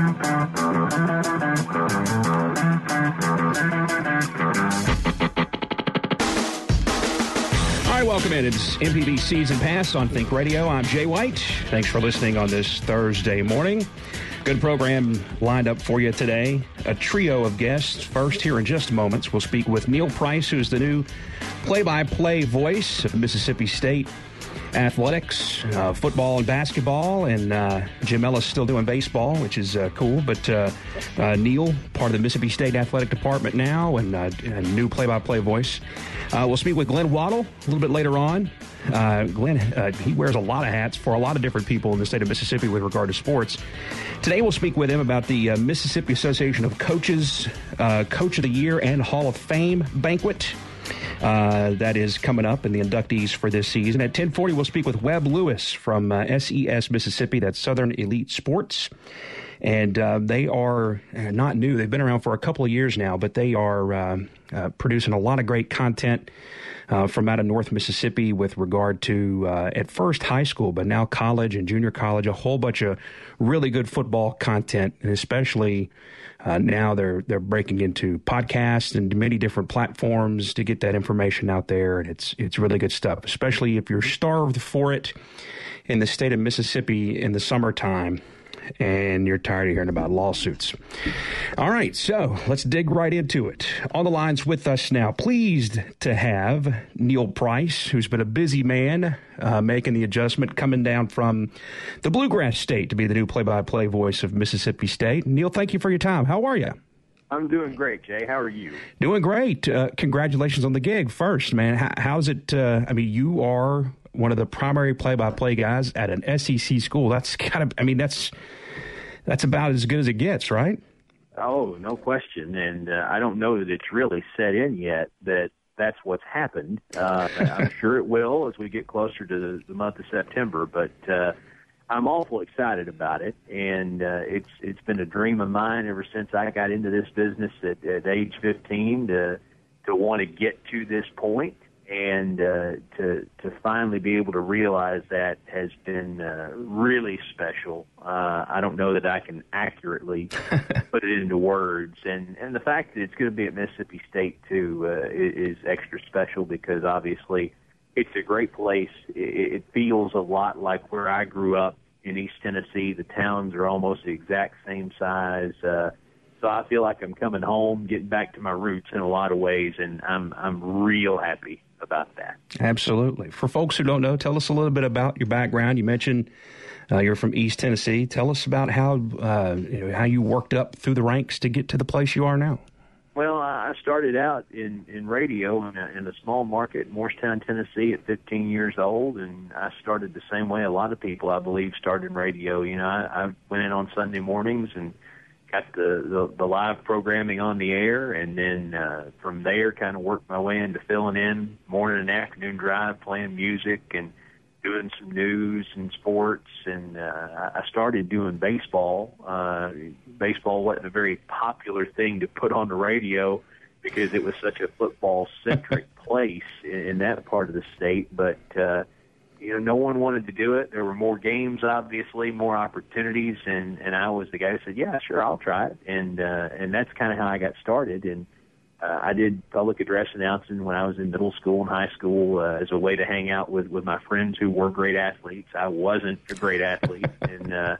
Right, welcome in. It's MPB Season Pass on Think Radio. I'm Jay White. Thanks for listening on this Thursday morning. Good program lined up for you today. A trio of guests. First, here in just moments, we'll speak with Neil Price, who's the new play by play voice of Mississippi State athletics, uh, football and basketball, and uh, Jim Ellis still doing baseball, which is uh, cool. But uh, uh, Neil, part of the Mississippi State athletic department now, and uh, a new play-by-play voice. We'll speak with Glenn Waddle a little bit later on. Glenn, he wears a lot of hats for a lot of different people in the state of Mississippi with regard to sports. Today, we'll speak with him about the Mississippi Association of Coaches Coach of the Year and Hall of Fame banquet. Uh, that is coming up in the inductees for this season. At 1040, we'll speak with Webb Lewis from uh, SES Mississippi. That's Southern Elite Sports. And uh, they are uh, not new. They've been around for a couple of years now, but they are uh, uh, producing a lot of great content from out of North Mississippi with regard to, at first, high school, but now college and junior college, a whole bunch of really good football content, and especially uh, now they're they're breaking into podcasts and many different platforms to get that information out there, and it's it's really good stuff. Especially if you're starved for it in the state of Mississippi in the summertime, and you're tired of hearing about lawsuits. All right, so let's dig right into it. On the lines with us now, pleased to have Neil Price, who's been a busy man uh, making the adjustment, coming down from the Bluegrass State to be the new play-by-play voice of Mississippi State. Neil, thank you for your time. How are you? I'm doing great, Jay. How are you? Doing great. Uh, congratulations on the gig first, man. How, how's it? Uh, I mean, you are one of the primary play-by-play guys at an SEC school. That's kind of. I mean, that's that's about as good as it gets, right? Oh, no question. And uh, I don't know that it's really set in yet that that's what's happened. Uh, I'm sure it will as we get closer to the, the month of September. But uh, I'm awful excited about it, and uh, it's it's been a dream of mine ever since I got into this business at, at age 15 to to want to get to this point and uh, to to finally be able to realize that has been uh, really special. Uh, I don't know that I can accurately put it into words, and and the fact that it's going to be at Mississippi State too uh, is, is extra special because obviously it's a great place. It, it feels a lot like where I grew up in East Tennessee. The towns are almost the exact same size. Uh, so I feel like I'm coming home, getting back to my roots in a lot of ways, and I'm I'm real happy about that. Absolutely. For folks who don't know, tell us a little bit about your background. You mentioned uh, you're from East Tennessee. Tell us about how uh, you know, how you worked up through the ranks to get to the place you are now. Well, I started out in in radio in a, in a small market in Morristown, Tennessee, at 15 years old, and I started the same way a lot of people, I believe, started in radio. You know, I, I went in on Sunday mornings and got the, the the live programming on the air, and then uh, from there, kind of worked my way into filling in morning and afternoon drive, playing music, and doing some news and sports. And uh, I started doing baseball. Uh, baseball wasn't a very popular thing to put on the radio because it was such a football centric place in, in that part of the state, but. uh you know, no one wanted to do it. There were more games, obviously, more opportunities, and and I was the guy who said, "Yeah, sure, I'll try it." And uh, and that's kind of how I got started. And uh, I did public address announcing when I was in middle school and high school uh, as a way to hang out with with my friends who were great athletes. I wasn't a great athlete, and uh,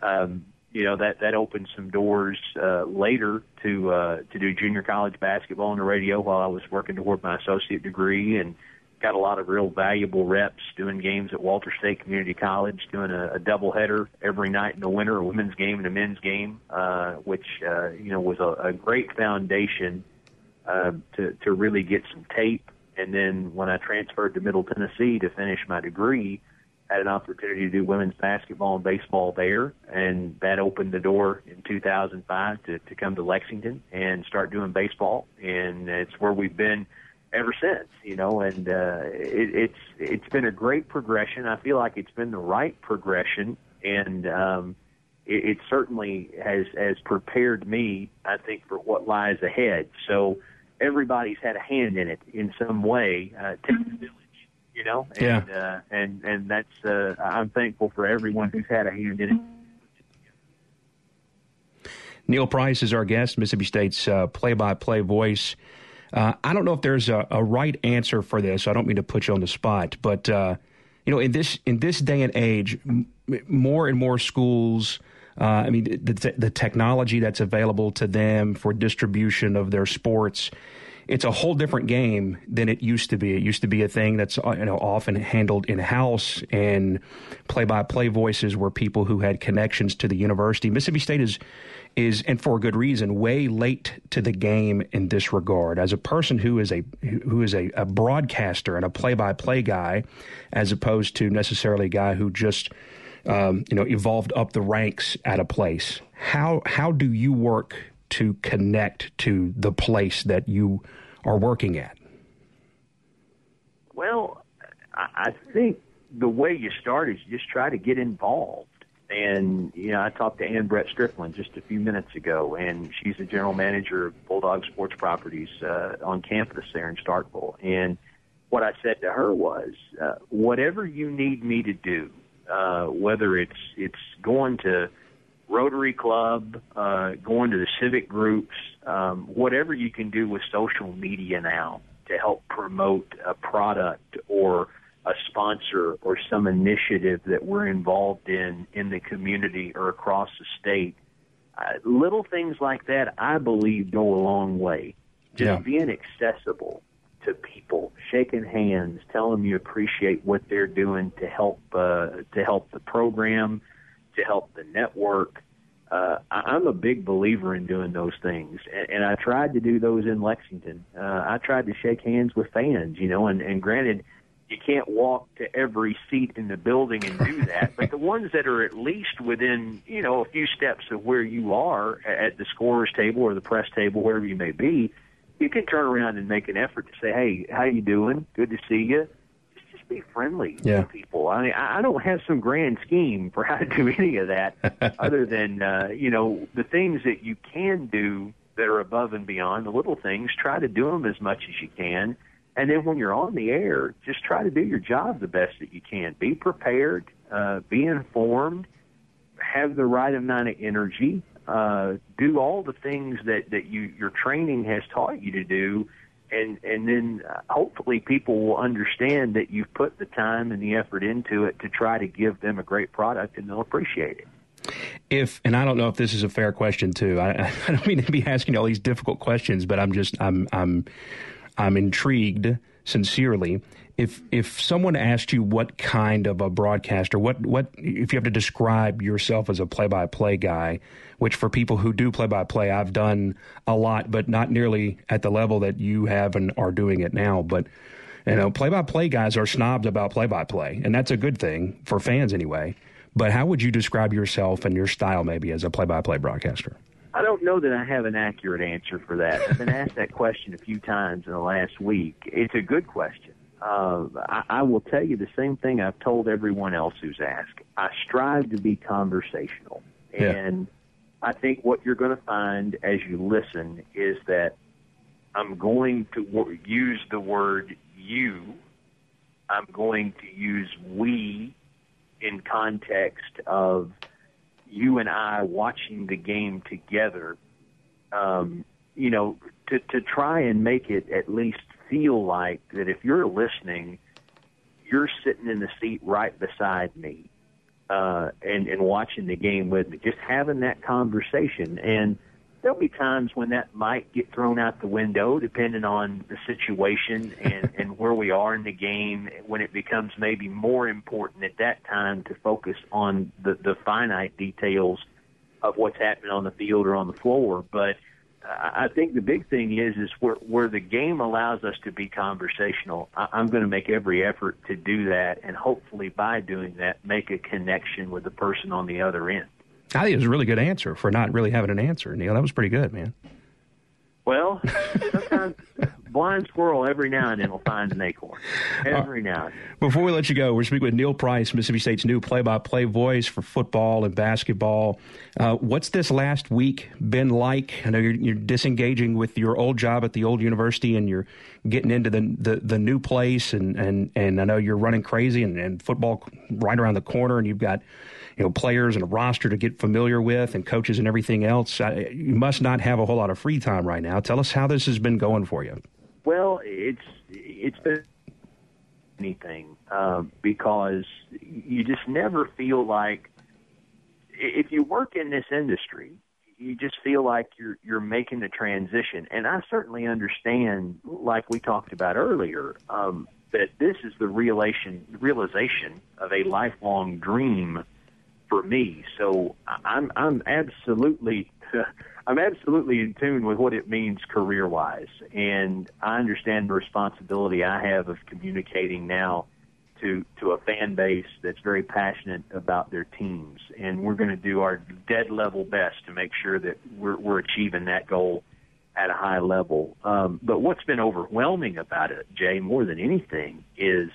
um, you know that that opened some doors uh, later to uh, to do junior college basketball on the radio while I was working toward my associate degree and got a lot of real valuable reps doing games at Walters State Community College, doing a, a doubleheader every night in the winter, a women's game and a men's game, uh, which uh, you know was a, a great foundation uh, to to really get some tape. And then when I transferred to Middle Tennessee to finish my degree, had an opportunity to do women's basketball and baseball there, and that opened the door in 2005 to to come to Lexington and start doing baseball, and it's where we've been ever since, you know, and uh, it, it's it's been a great progression. I feel like it's been the right progression, and um, it, it certainly has has prepared me, I think, for what lies ahead. So everybody's had a hand in it in some way. Uh, takes a village, you know, and Yeah. uh, and and that's uh, I'm thankful for everyone who's had a hand in it. Neil Price is our guest, Mississippi State's uh, play-by-play voice. Uh, I don't know if there's a, a, right answer for this. I don't mean to put you on the spot, but uh, you know, in this in this day and age, m- more and more schools. Uh, I mean, the, the technology that's available to them for distribution of their sports it's a whole different game than it used to be. It used to be a thing that's uh, you know often handled in house, and play-by-play voices were people who had connections to the university. Mississippi State is is and for good reason way late to the game in this regard. As a person who is a who is a, a broadcaster and a play-by-play guy, as opposed to necessarily a guy who just um, you know evolved up the ranks at a place. How how do you work to connect to the place that you are working at? Well, I think the way you start is just try to get involved. And, you know, I talked to Ann Brett Strickland just a few minutes ago, and she's the general manager of Bulldog Sports Properties uh, on campus there in Starkville. And what I said to her was, uh, whatever you need me to do, uh, whether it's it's going to Rotary Club, uh, going to the civic groups, um, whatever you can do with social media now to help promote a product or a sponsor or some initiative that we're involved in in the community or across the state. Uh, little things like that, I believe, go a long way. Just yeah. being accessible to people, shaking hands, telling them you appreciate what they're doing to help uh, to help the program, to help the network. Uh, I'm a big believer in doing those things, and, and I tried to do those in Lexington. Uh, I tried to shake hands with fans, you know, and, and granted, you can't walk to every seat in the building and do that, but the ones that are at least within, you know, a few steps of where you are at the scorer's table or the press table, wherever you may be, you can turn around and make an effort to say, "Hey, how you doing? Good to see you." Be friendly yeah. to people. I mean, I don't have some grand scheme for how to do any of that, other than uh, you know the things that you can do that are above and beyond the little things. Try to do them as much as you can, and then when you're on the air, just try to do your job the best that you can. Be prepared, uh, be informed, have the right amount of energy. Uh, do all the things that that you your training has taught you to do and and then uh, hopefully people will understand that you've put the time and the effort into it to try to give them a great product and they'll appreciate it if and I don't know if this is a fair question too. I, I don't mean to be asking all these difficult questions, but I'm just I'm I'm I'm intrigued sincerely if if someone asked you what kind of a broadcaster, what what if you have to describe yourself as a play-by-play guy, which for people who do play-by-play, I've done a lot, but not nearly at the level that you have and are doing it now. But you know, play-by-play guys are snobs about play-by-play, and that's a good thing for fans anyway. But how would you describe yourself and your style maybe as a play-by-play broadcaster? I don't know that I have an accurate answer for that. I've been asked that question a few times in the last week. It's a good question uh, I, I will tell you the same thing I've told everyone else who's asked. I strive to be conversational. Yeah. And I think what you're going to find as you listen is that I'm going to w- use the word you. I'm going to use we in context of you and I watching the game together. Um, you know, to to try and make it at least feel like that if you're listening, you're sitting in the seat right beside me uh, and and watching the game with me, just having that conversation. And there'll be times when that might get thrown out the window, depending on the situation and and where we are in the game. When it becomes maybe more important at that time to focus on the the finite details of what's happening on the field or on the floor, but I think the big thing is is where where the game allows us to be conversational. I, I'm going to make every effort to do that, and hopefully by doing that, make a connection with the person on the other end. I think it was a really good answer for not really having an answer, Neil. That was pretty good, man. Well, sometimes blind squirrel every now and then will find an acorn. Every now and then. Before we let you go, we're speaking with Neil Price, Mississippi State's new play-by-play voice for football and basketball. Uh, what's this last week been like? I know you're, you're, disengaging with your old job at the old university, and you're getting into the the, the new place, and, and, and I know you're running crazy, and, and football right around the corner, and you've got you know players and a roster to get familiar with, and coaches and everything else. I, you must not have a whole lot of free time right now. Tell us how this has been going for you. Well, it's it's been anything uh, because you just never feel like if you work in this industry, you just feel like you're you're making the transition. And I certainly understand, like we talked about earlier, um, that this is the realization realization of a lifelong dream for me. So I'm I'm absolutely I'm absolutely in tune with what it means career wise, and I understand the responsibility I have of communicating now to to a fan base that's very passionate about their teams, and we're going to do our dead level best to make sure that we're we're achieving that goal at a high level. Um, but what's been overwhelming about it, Jay, more than anything, is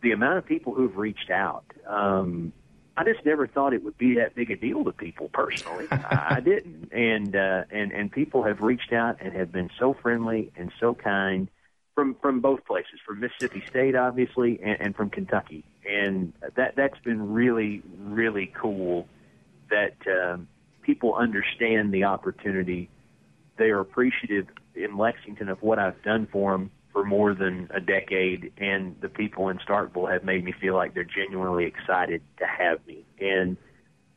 the amount of people who've reached out. Um, I just never thought it would be that big a deal to people personally. I didn't, and uh, and and people have reached out and have been so friendly and so kind from from both places, from Mississippi State, obviously, and, and from Kentucky, and that that's been really really cool. That um, people understand the opportunity. They are appreciative in Lexington of what I've done for them for more than a decade, and the people in Starkville have made me feel like they're genuinely excited to have me. And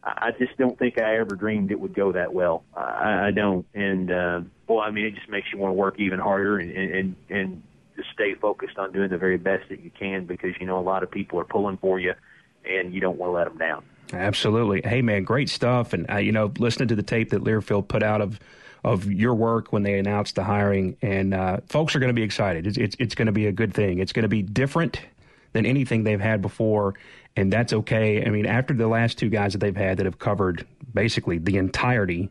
I just don't think I ever dreamed it would go that well. I, I don't. And uh, well, I mean, it just makes you want to work even harder and and and just stay focused on doing the very best that you can because you know a lot of people are pulling for you, and you don't want to let them down. Absolutely. Hey, man, great stuff. And uh, you know, listening to the tape that Learfield put out of of your work when they announced the hiring, and uh, folks are going to be excited. It's, it's, it's going to be a good thing. It's going to be different than anything they've had before, and that's okay. I mean, after the last two guys that they've had that have covered basically the entirety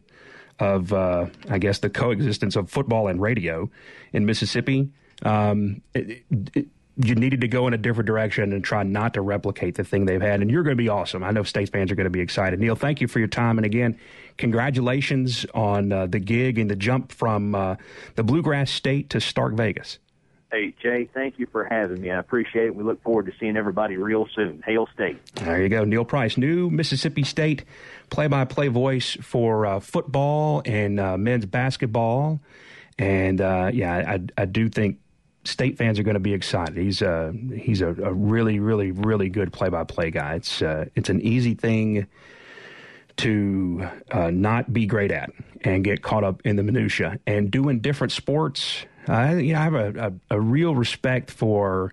of, uh, I guess, the coexistence of football and radio in Mississippi, um, it, it, you needed to go in a different direction and try not to replicate the thing they've had. And you're going to be awesome. I know State fans are going to be excited. Neil, thank you for your time. And again, congratulations on uh, the gig and the jump from uh, the Bluegrass State to Stark Vegas. Hey, Jay, thank you for having me. I appreciate it. We look forward to seeing everybody real soon. Hail State. There you go. Neil Price, new Mississippi State play by play voice for uh, football and uh, men's basketball. And uh, yeah, I, I do think state fans are going to be excited. He's a he's a, a really really really good play by play guy. It's uh, it's an easy thing to uh, not be great at and get caught up in the minutia and doing different sports. I you know I have a, a, a real respect for.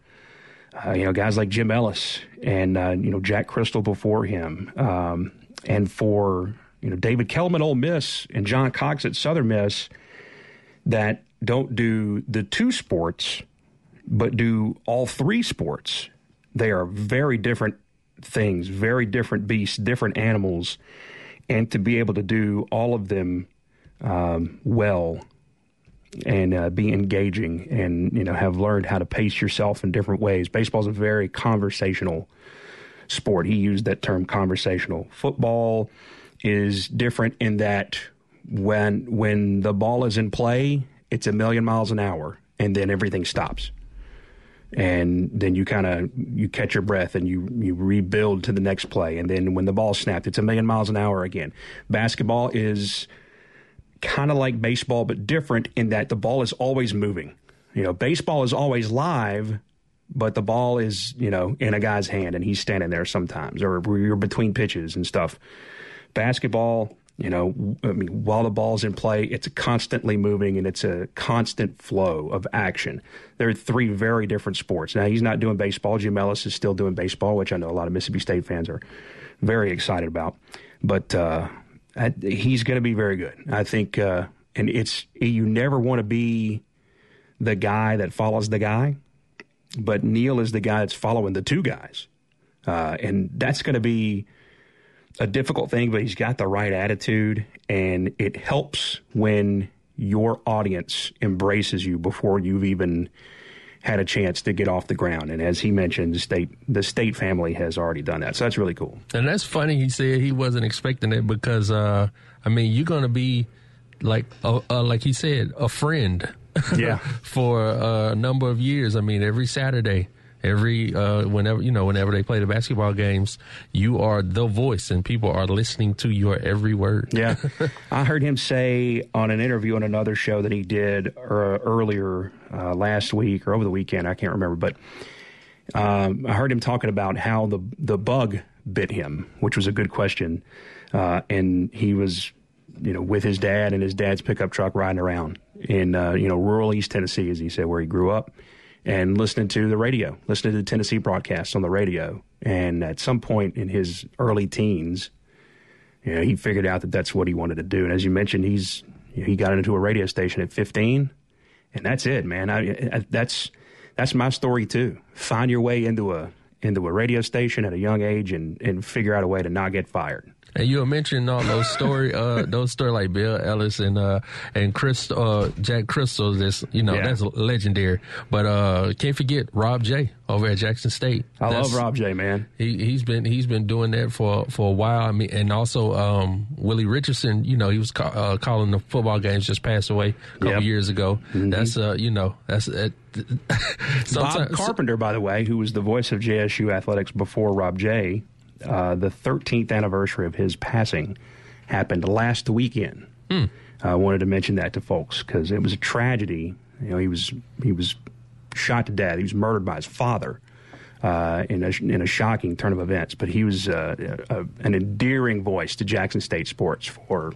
Uh, you know, guys like Jim Ellis and uh, you know Jack Cristil before him, um, and for you know David Kellum, Ole Miss, and John Cox at Southern Miss, that don't do the two sports, but do all three sports. They are very different things, very different beasts, different animals, and to be able to do all of them um, well and uh, be engaging and you know have learned how to pace yourself in different ways. Baseball is a very conversational sport. He used that term conversational. Football is different in that when when the ball is in play, it's a million miles an hour, and then everything stops. And then you kind of you catch your breath and you you rebuild to the next play, and then when the ball snapped, it's a million miles an hour again. Basketball is kind of like baseball, but different in that the ball is always moving. You know, baseball is always live, but the ball is you know in a guy's hand and he's standing there sometimes, or you're between pitches and stuff. Basketball, you know, I mean, while the ball's in play, it's constantly moving and it's a constant flow of action. There are three very different sports. Now, he's not doing baseball. Jim Ellis is still doing baseball, which I know a lot of Mississippi State fans are very excited about. But uh, I, he's going to be very good. I think, uh, and it's you never want to be the guy that follows the guy, but Neil is the guy that's following the two guys, uh, and that's going to be a difficult thing, but he's got the right attitude, and it helps when your audience embraces you before you've even had a chance to get off the ground. And as he mentioned, the state the state family has already done that. So that's really cool. And that's funny. He said he wasn't expecting it because uh, I mean you're going to be like uh, uh, like he said a friend. Yeah. for a number of years. I mean every Saturday every uh, whenever you know whenever they play the basketball games you are the voice and people are listening to your every word. Yeah. I heard him say on an interview on another show that he did uh, earlier uh, last week or over the weekend i can't remember but um, i heard him talking about how the the bug bit him which was a good question. Uh, and he was you know with his dad and his dad's pickup truck riding around in uh, you know rural east tennessee as he said where he grew up and listening to the radio, listening to the Tennessee broadcasts on the radio. And at some point in his early teens, you know, he figured out that that's what he wanted to do. And as you mentioned, he's you know, he got into a radio station at 15, and that's it, man. I, I, that's that's my story too. Find your way into a into a radio station at a young age and and figure out a way to not get fired. And you were mentioning all those story, uh, those story like Bill Ellis and uh, and Chris, uh, Jack Cristil. This you know yeah. that's legendary. But uh, can't forget Rob J over at Jackson State. I that's, love Rob J. Man. He he's been he's been doing that for for a while. I mean, and also um, Willie Richardson. You know, he was ca- uh, calling the football games. Just passed away a couple yep. years ago. Mm-hmm. That's uh, you know, that's. Bob Carpenter, by the way, who was the voice of JSU athletics before Rob J, uh, the 13th anniversary of his passing happened last weekend. Hmm. I wanted to mention that to folks because it was a tragedy. You know, he was he was shot to death. He was murdered by his father uh, in a in a shocking turn of events. But he was uh, a, an endearing voice to Jackson State sports for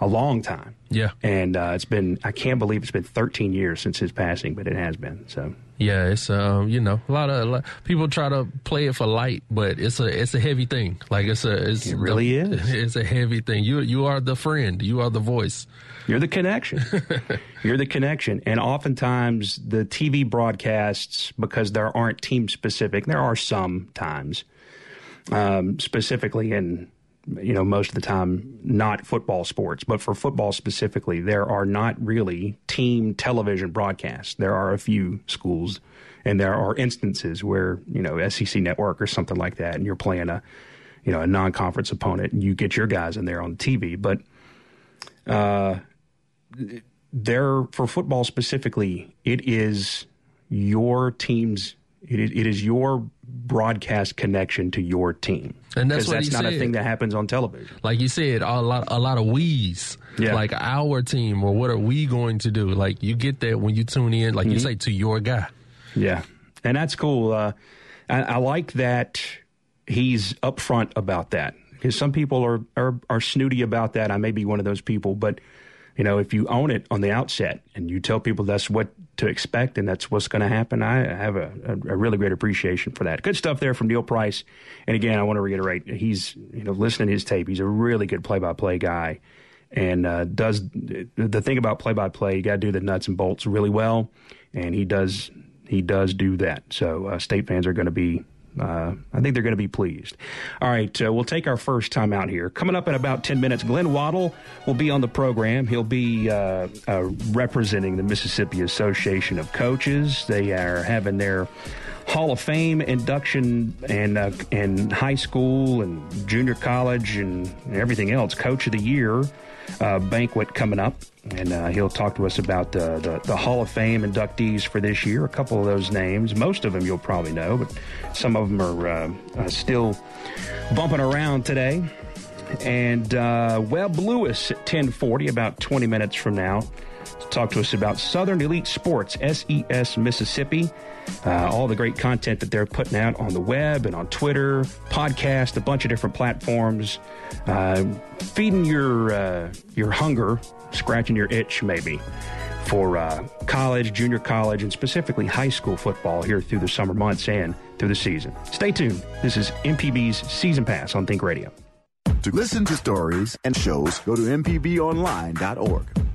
a long time. Yeah, and uh, it's been I can't believe it's been 13 years since his passing, but it has been. So yeah, it's um, you know, a lot of a lot, people try to play it for light, but it's a it's a heavy thing. Like it's a it's it really the, is. It's a heavy thing. You you are the friend. You are the voice. You're the connection. You're the connection. And oftentimes the TV broadcasts, because there aren't team specific, there are some times, um, specifically in you know, most of the time not football sports, but for football specifically, there are not really team television broadcasts. There are a few schools, and there are instances where you know SEC Network or something like that, and you're playing a you know a non-conference opponent, and you get your guys in there on TV. But uh, there for football specifically, it is your team's it is, it is your broadcast connection to your team. And that's what that's not said. a thing that happens on television. Like you said, a lot a lot of we's. Yeah. Like our team or what are we going to do? Like you get that when you tune in, like mm-hmm. you say to your guy. Yeah. And that's cool. Uh, I, I like that he's upfront about that because some people are, are are snooty about that. I may be one of those people, but you know, if you own it on the outset and you tell people that's what to expect and that's what's going to happen, I have a, a, really great appreciation for that. Good stuff there from Neil Price. And again, I want to reiterate, he's, you know, listening to his tape, he's a really good play by play guy and uh, does the thing about play by play, you got to do the nuts and bolts really well. And he does, he does do that. So uh, state fans are going to be uh, I think they're going to be pleased. All right, uh, we'll take our first time out here. Coming up in about 10 minutes, Glenn Waddle will be on the program. He'll be uh, uh representing the Mississippi Association of Coaches. They are having their Hall of Fame induction and uh, and high school and junior college and everything else. Coach of the Year uh, banquet coming up, and uh, he'll talk to us about uh, the, the Hall of Fame inductees for this year. A couple of those names, most of them you'll probably know, but some of them are uh, uh, still bumping around today. And uh, Webb Lewis at 1040, about 20 minutes from now, to talk to us about Southern Elite Sports, SES Mississippi uh, all the great content that they're putting out on the web and on Twitter, podcast, a bunch of different platforms, uh, feeding your uh, your hunger, scratching your itch, maybe for uh, college, junior college, and specifically high school football here through the summer months and through the season. Stay tuned. This is MPB's Season Pass on Think Radio. To listen to stories and shows, go to mpbonline.org.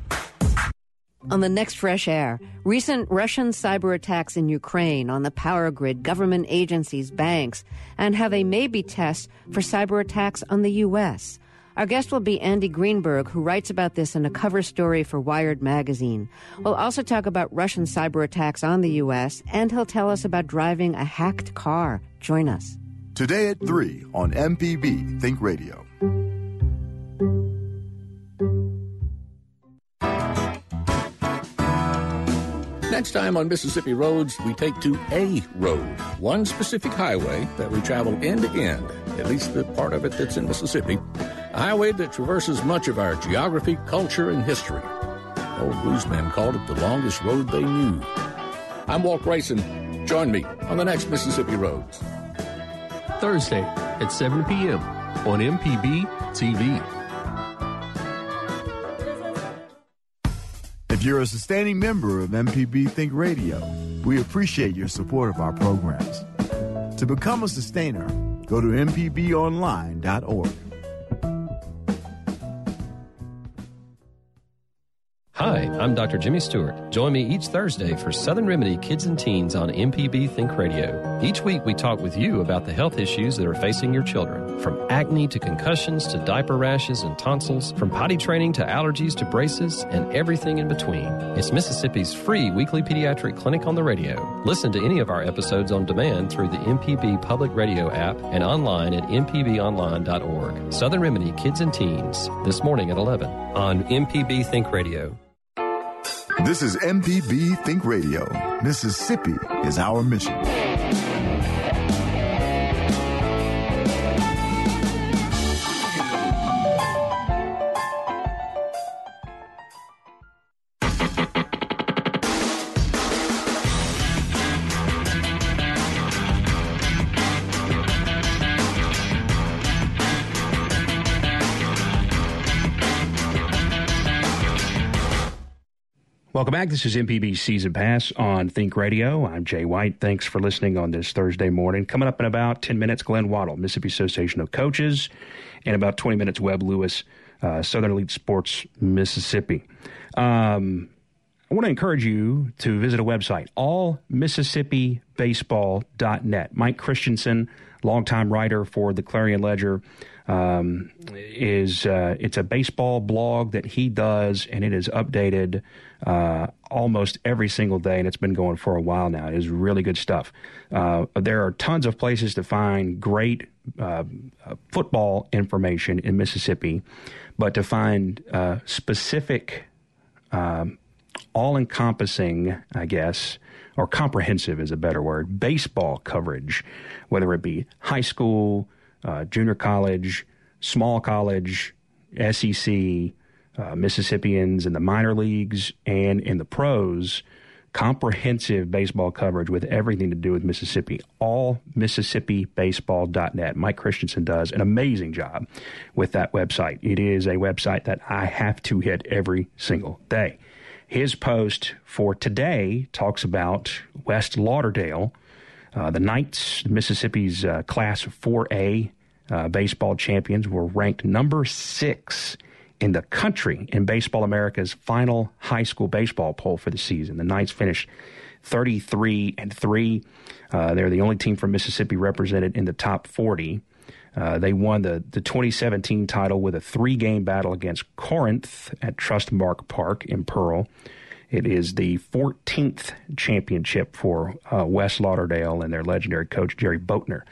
On the next Fresh Air, recent Russian cyber attacks in Ukraine on the power grid, government agencies, banks, and how they may be tests for cyber attacks on the U.S. Our guest will be Andy Greenberg, who writes about this in a cover story for Wired magazine. We'll also talk about Russian cyber attacks on the U.S., and he'll tell us about driving a hacked car. Join us. Today at 3 on MPB Think Radio. Next time on Mississippi Roads, we take to a road, one specific highway that we travel end to end, at least the part of it that's in Mississippi, a highway that traverses much of our geography, culture, and history. Old bluesmen called it the longest road they knew. I'm Walt Grayson. Join me on the next Mississippi Roads. Thursday at 7 p.m. on MPB TV. You're a sustaining member of MPB Think Radio, we appreciate your support of our programs. To become a sustainer, go to MPBOnline.org. Hi, I'm Dr. Jimmy Stewart. Join me each Thursday for Southern Remedy Kids and Teens on MPB Think Radio. Each week we talk with you about the health issues that are facing your children, from acne to concussions to diaper rashes and tonsils, from potty training to allergies to braces, and everything in between. It's Mississippi's free weekly pediatric clinic on the radio. Listen to any of our episodes on demand through the MPB Public Radio app and online at mpbonline.org. Southern Remedy Kids and Teens, this morning at 11 on MPB Think Radio. This is MPB Think Radio. Mississippi is our mission. Back. This is MPB Season Pass on Think Radio. I'm Jay White. Thanks for listening on this Thursday morning. Coming up in about 10 minutes, Glenn Waddle, Mississippi Association of Coaches, and about 20 minutes, Webb Lewis, uh, Southern Elite Sports, Mississippi. Um, I want to encourage you to visit a website, allmississippibaseball.net. Mike Christensen, longtime writer for the Clarion Ledger, um, is uh, it's a baseball blog that he does, and it is updated uh, almost every single day, and it's been going for a while now. It is really good stuff. Uh, there are tons of places to find great uh, football information in Mississippi, but to find uh, specific, um, all encompassing, I guess, or comprehensive is a better word, baseball coverage, whether it be high school, uh, junior college, small college, SEC, uh, Mississippians in the minor leagues and in the pros, comprehensive baseball coverage with everything to do with Mississippi. All MississippiBaseball.net. Mike Christensen does an amazing job with that website. It is a website that I have to hit every single day. His post for today talks about West Lauderdale. Uh, the Knights, Mississippi's uh, Class 4A uh, baseball champions, were ranked number six in the country in Baseball America's final high school baseball poll for the season. The Knights finished 33 and 3. Uh, they're the only team from Mississippi represented in the top 40. Uh, they won the, the 2017 title with a three game battle against Corinth at Trustmark Park in Pearl. It is the 14th championship for uh, West Lauderdale and their legendary coach, Jerry Boatner.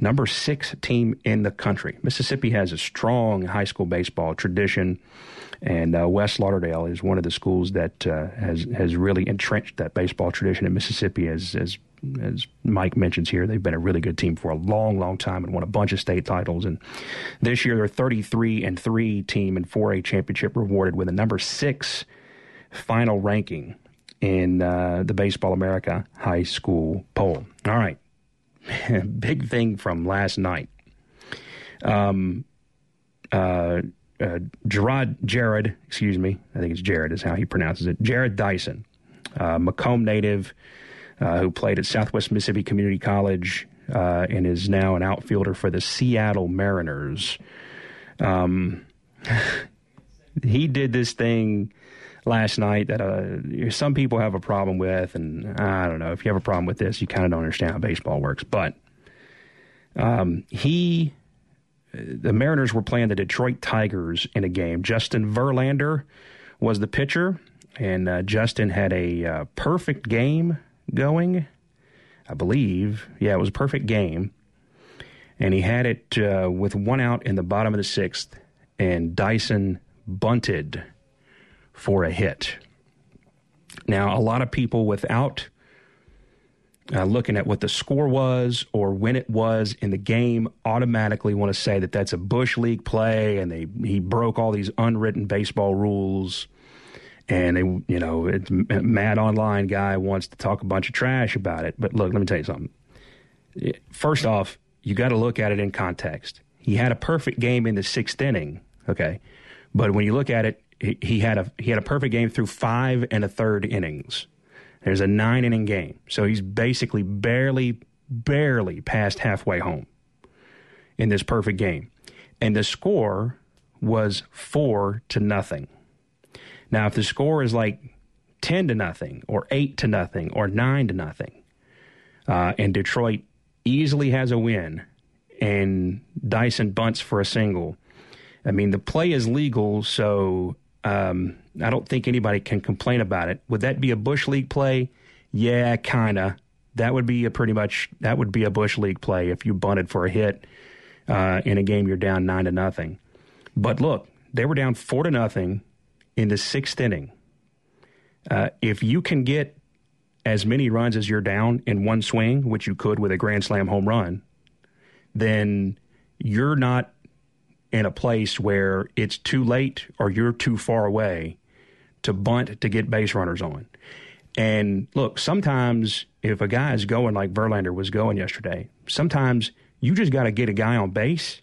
Number six team in the country. Mississippi has a strong high school baseball tradition, and uh, West Lauderdale is one of the schools that uh, has has really entrenched that baseball tradition in Mississippi. As as as Mike mentions here, they've been a really good team for a long, long time and won a bunch of state titles. And this year, they're 33 and three team in 4A championship, rewarded with a number six final ranking in uh, the Baseball America High School poll. All right. big thing from last night. Um, uh, uh, Gerard, Jarrod, excuse me, I think it's Jarrod is how he pronounces it. Jarrod Dyson, uh, McComb native, uh, who played at Southwest Mississippi Community College uh, and is now an outfielder for the Seattle Mariners. Um, he did this thing last night that uh, some people have a problem with, and I don't know if you have a problem with this, you kind of don't understand how baseball works. But um, he the Mariners were playing the Detroit Tigers in a game. Justin Verlander was the pitcher, and uh, Justin had a uh, perfect game going. I believe, yeah, it was a perfect game, and he had it uh, with one out in the bottom of the sixth, and Dyson bunted for a hit. Now, a lot of people without uh, looking at what the score was or when it was in the game automatically want to say that that's a bush league play and they he broke all these unwritten baseball rules. And they you know it's mad online guy wants to talk a bunch of trash about it. But look let me tell you something. First off you got to look at it in context. He had a perfect game in the sixth inning okay? But when you look at it he, had a he had a perfect game through five and a third innings there's a nine inning game. So he's basically barely, barely past halfway home in this perfect game. And the score was four to nothing. Now, if the score is like 10 to nothing, or 8 to nothing, or 9 to nothing, uh, and Detroit easily has a win, and Dyson bunts for a single, I mean, the play is legal, so um, I don't think anybody can complain about it. Would that be a Bush League play? Yeah, kind of. That would be a pretty much that would be a Bush League play if you bunted for a hit uh, in a game you're down nine to nothing. But look, they were down four to nothing in the sixth inning. Uh, if you can get as many runs as you're down in one swing, which you could with a grand slam home run, then you're not in a place where it's too late or you're too far away to bunt to get base runners on. And look, sometimes if a guy is going like Verlander was going yesterday, sometimes you just got to get a guy on base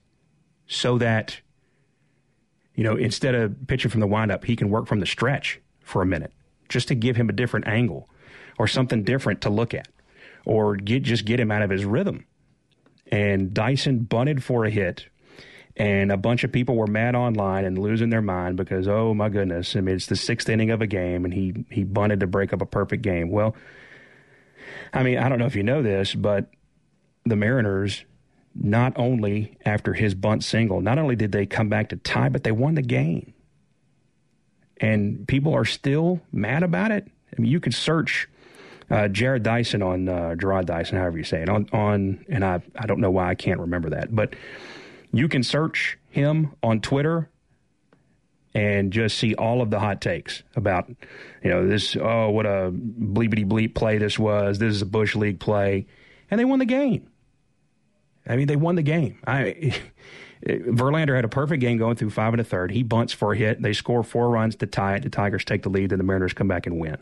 so that, you know, instead of pitching from the windup, he can work from the stretch for a minute just to give him a different angle or something different to look at or get just get him out of his rhythm. And Dyson bunted for a hit and a bunch of people were mad online and losing their mind because oh my goodness, I mean it's the sixth inning of a game and he he bunted to break up a perfect game. Well, I mean I don't know if you know this, but the Mariners not only after his bunt single, not only did they come back to tie, but they won the game. And people are still mad about it. I mean, you could search uh, Jarrod Dyson on uh, Gerard Dyson, however you say it, on on, and I I don't know why I can't remember that, but you can search him on Twitter and just see all of the hot takes about, you know, this, oh, what a bleepity bleep play this was. This is a Bush League play. And they won the game. I mean, they won the game. I. Verlander had a perfect game going through five and a third. He bunts for a hit. They score four runs to tie it. The Tigers take the lead, Then the Mariners come back and win,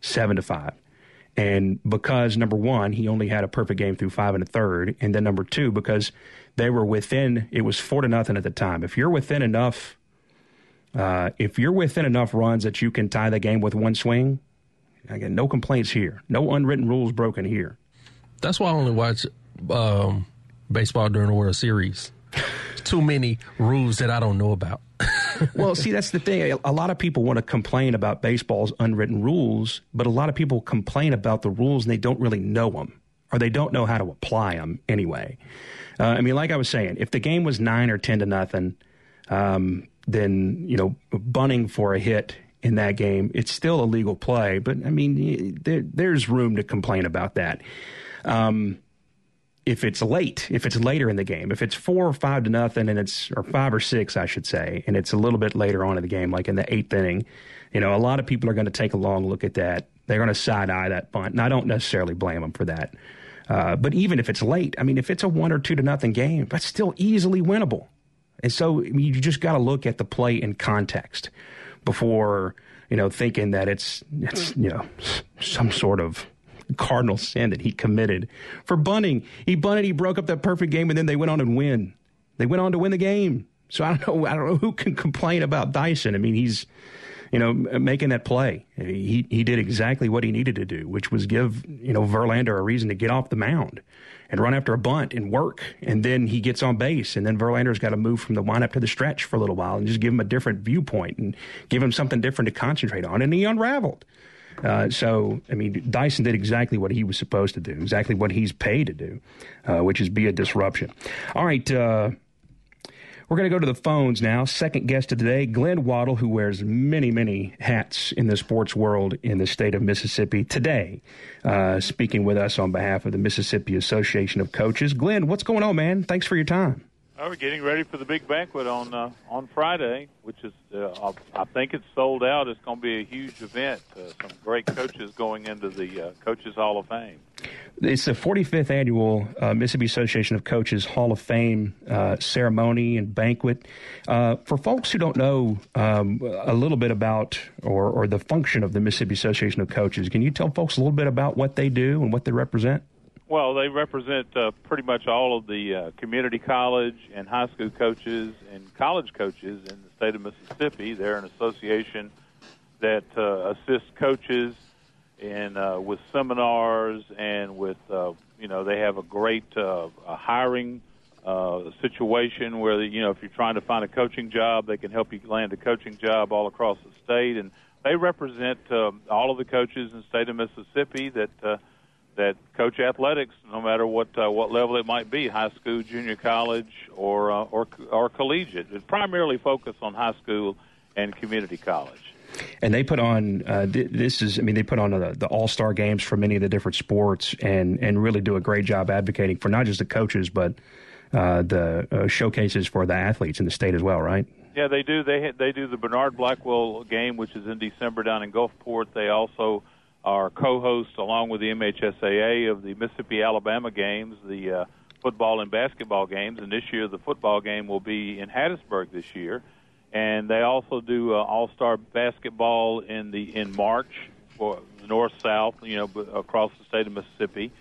seven to five. And because number one, he only had a perfect game through five and a third, and then number two, because they were within. It was four to nothing at the time. If you're within enough, uh, if you're within enough runs that you can tie the game with one swing, again, no complaints here. No unwritten rules broken here. That's why I only watch um, baseball during the World Series. Too many rules that I don't know about. well, see, that's the thing. A lot of people want to complain about baseball's unwritten rules, but a lot of people complain about the rules and they don't really know them or they don't know how to apply them anyway. Uh, I mean, like I was saying, if the game was nine or ten to nothing, um, then you know, bunting for a hit in that game, it's still a legal play. But I mean, there, there's room to complain about that. Um, if it's late, if it's later in the game, if it's four or five to nothing, and it's or five or six, I should say, and it's a little bit later on in the game, like in the eighth inning, you know, a lot of people are going to take a long look at that. They're going to side eye that bunt, and I don't necessarily blame them for that. Uh, but even if it's late, I mean, if it's a one or two to nothing game, that's still easily winnable. And so I mean, you just got to look at the play in context before you know thinking that it's it's you know some sort of cardinal sin that he committed for bunting. He bunted, he broke up that perfect game, and then they went on and win. They went on to win the game. So I don't know. I don't know who can complain about Dyson. I mean, he's you know, making that play. He he did exactly what he needed to do, which was give you know Verlander a reason to get off the mound and run after a bunt and work. And then he gets on base, and then Verlander's got to move from the windup to the stretch for a little while and just give him a different viewpoint and give him something different to concentrate on. And he unraveled. Uh, so, I mean, Dyson did exactly what he was supposed to do, exactly what he's paid to do, uh, which is be a disruption. All right. Uh, We're going to go to the phones now. Second guest of the day, Glenn Waddle, who wears many, many hats in the sports world in the state of Mississippi today, uh, speaking with us on behalf of the Mississippi Association of Coaches. Glenn, what's going on, man? Thanks for your time. Well, we're getting ready for the big banquet on uh, on Friday, which is uh, I think it's sold out. It's going to be a huge event. Uh, some great coaches going into the uh, Coaches Hall of Fame. It's the 45th annual uh, Mississippi Association of Coaches Hall of Fame uh, ceremony and banquet. for folks who don't know um, a little bit about or, or the function of the Mississippi Association of Coaches, can you tell folks a little bit about what they do and what they represent? Well, they represent uh, pretty much all of the uh, community college and high school coaches and college coaches in the state of Mississippi. They're an association that uh, assists coaches in uh, with seminars and with uh, you know they have a great uh, a hiring uh, situation where you know if you're trying to find a coaching job, they can help you land a coaching job all across the state, and they represent uh, all of the coaches in the state of Mississippi that. Uh, that coach athletics, no matter what uh, what level it might be, high school, junior college, or uh, or or collegiate. It primarily focus on high school and community college. And they put on uh, th- this is I mean they put on the, the All Star games for many of the different sports and and really do a great job advocating for not just the coaches but uh, the uh, showcases for the athletes in the state as well, right? Yeah, they do. They they do the Bernard Blackwell game, which is in December down in Gulfport. They also our co-host, along with the MHSAA, of the Mississippi Alabama games, the uh, football and basketball games. And this year, the football game will be in Hattiesburg this year. And they also do uh, All-Star basketball in the in March for north south, you know, across the state of Mississippi.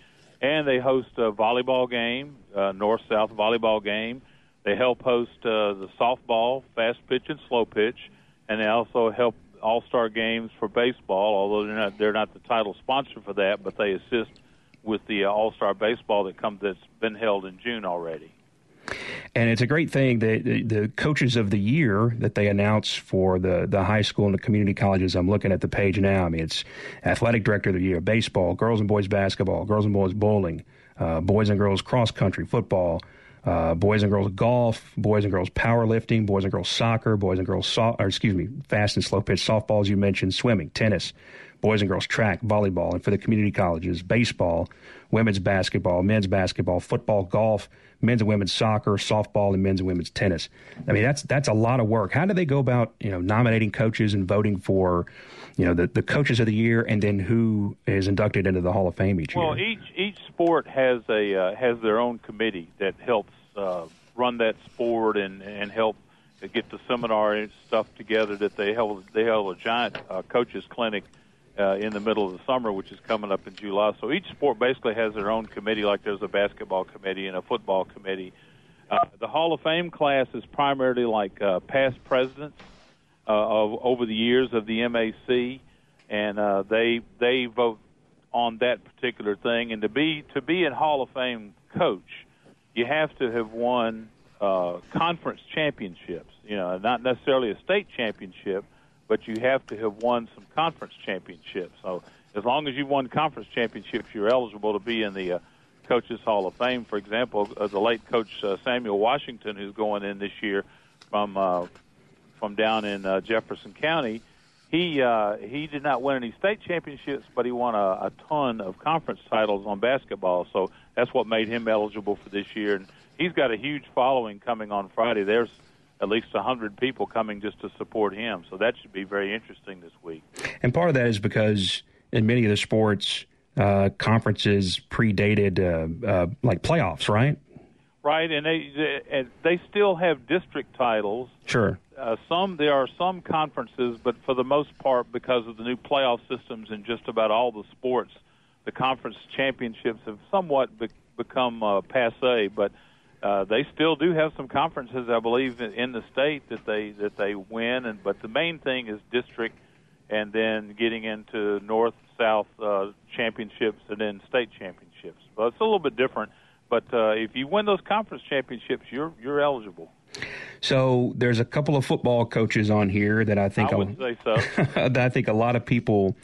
And they host a volleyball game, uh, north south volleyball game. They help host uh, the softball, fast pitch and slow pitch, and they also help all Star games for baseball, although they're not they're not the title sponsor for that, but they assist with the uh, All Star baseball that comes that's been held in June already. And it's a great thing that the, coaches of the year that they announce for the, the high school and the community colleges. I'm looking at the page now. I mean, it's athletic director of the year, baseball, girls and boys basketball, girls and boys bowling, uh, boys and girls cross country, football, uh, boys and girls golf, boys and girls powerlifting, boys and girls soccer, boys and girls so- or excuse me, fast and slow pitch softball, as you mentioned, swimming, tennis, boys and girls track, volleyball, and for the community colleges, baseball, women's basketball, men's basketball, football, golf, men's and women's soccer, softball, and men's and women's tennis. I mean, that's that's a lot of work. How do they go about you know nominating coaches and voting for you know the, the coaches of the year, and then who is inducted into the Hall of Fame each well, year? Well, each each sport has a uh, has their own committee that helps uh, run that sport and and help get the seminar and stuff together. That they held they held a giant uh, coaches clinic uh, in the middle of the summer, which is coming up in July. So each sport basically has their own committee, like there's a basketball committee and a football committee. Uh, the Hall of Fame class is primarily like uh, past presidents uh, of over the years of the MAC, and uh, they they vote on that particular thing. And to be to be a Hall of Fame coach, you have to have won uh, conference championships. You know, not necessarily a state championship, but you have to have won some conference championships. So as long as you won conference championships, you're eligible to be in the uh, Coaches Hall of Fame. For example, uh, the late coach uh, Samuel Washington, who's going in this year from uh, from down in uh, Jefferson County, he uh, he did not win any state championships, but he won a, a ton of conference titles on basketball. So that's what made him eligible for this year. And he's got a huge following coming on Friday. There's at least 100 people coming just to support him. So that should be very interesting this week. And part of that is because in many of the sports, uh, conferences predated uh, uh, like playoffs, right? Right, and they they, they still have district titles. Sure. Uh, some there are some conferences, but for the most part, because of the new playoff systems in just about all the sports, the conference championships have somewhat be- become uh, passe, but uh, they still do have some conferences, I believe, in the state that they that they win. And but the main thing is district, and then getting into north south uh, championships, and then state championships. It's a little bit different. But uh, if you win those conference championships, you're you're eligible. So there's a couple of football coaches on here that I think I would say so. that I think a lot of people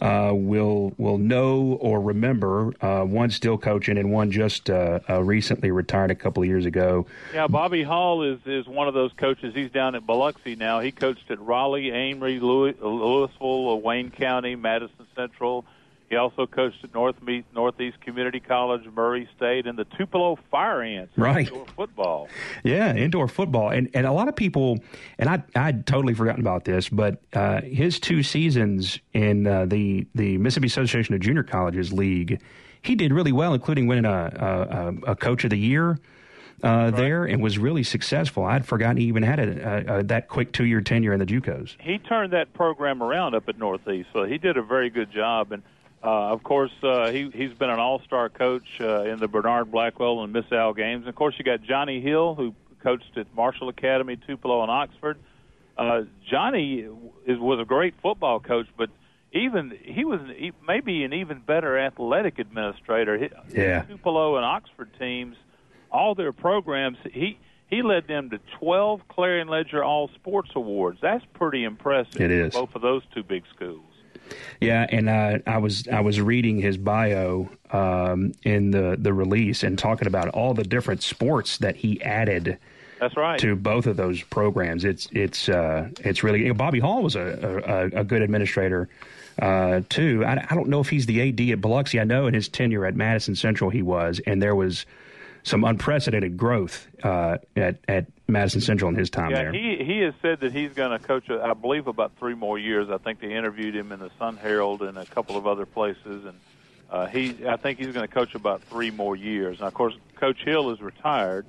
uh, will will know or remember. Uh, one still coaching and one just uh, uh, recently retired a couple of years ago. Yeah, Bobby Hall is is one of those coaches. He's down at Biloxi now. He coached at Raleigh, Amory, Louis, Louisville, Wayne County, Madison Central. He also coached at North Northeast Community College, Murray State, and the Tupelo Fire Ants. Right. Indoor football. Yeah, indoor football. And and a lot of people, and I I'd totally forgotten about this, but uh, his two seasons in uh, the the Mississippi Association of Junior Colleges League, he did really well, including winning a a, a Coach of the Year. Uh, right. there and was really successful. I'd forgotten he even had a, a, a that quick two year tenure in the JUCOs. He turned that program around up at Northeast, so he did a very good job. And uh, of course, uh, he he's been an all-star coach uh, in the Bernard Blackwell and Miss Al games. And of course, you got Johnny Hill, who coached at Marshall Academy, Tupelo, and Oxford. Uh, Johnny is was a great football coach, but even he was maybe an even better athletic administrator. He, Yeah, Tupelo and Oxford teams, all their programs, he he led them to 12 Clarion Ledger All Sports Awards. That's pretty impressive. It is both of those two big schools. Yeah, and uh, I was I was reading his bio um, in the the release and talking about all the different sports that he added. That's right. To both of those programs, it's it's uh, it's really you know, Bobby Hall was a a, a good administrator uh, too. I, I don't know if he's the AD at Biloxi. I know in his tenure at Madison Central he was, and there was some unprecedented growth uh, at at Madison Central in his time yeah, there. he he has said that he's going to coach. I believe about three more years. I think they interviewed him in the Sun Herald and a couple of other places, and uh, he I think he's going to coach about three more years. And of course, Coach Hill is retired,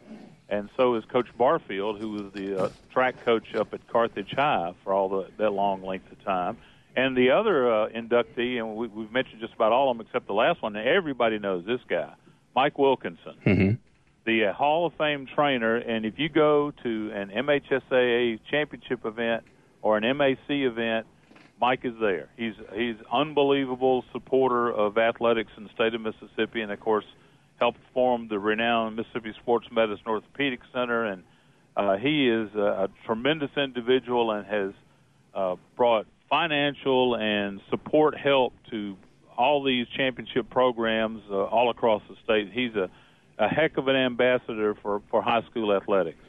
and so is Coach Barfield, who was the uh, track coach up at Carthage High for all the, that long length of time. And the other uh, inductee, and we, we've mentioned just about all of them except the last one. everybody knows this guy, Mike Wilkinson. Mm-hmm the uh, Hall of Fame trainer, and if you go to an MHSAA championship event or an MAC event, Mike is there. He's he's unbelievable supporter of athletics in the state of Mississippi, and of course helped form the renowned Mississippi Sports Medicine Orthopedic Center. And uh, he is a, a tremendous individual and has uh, brought financial and support help to all these championship programs uh, all across the state. He's a a heck of an ambassador for, for high school athletics.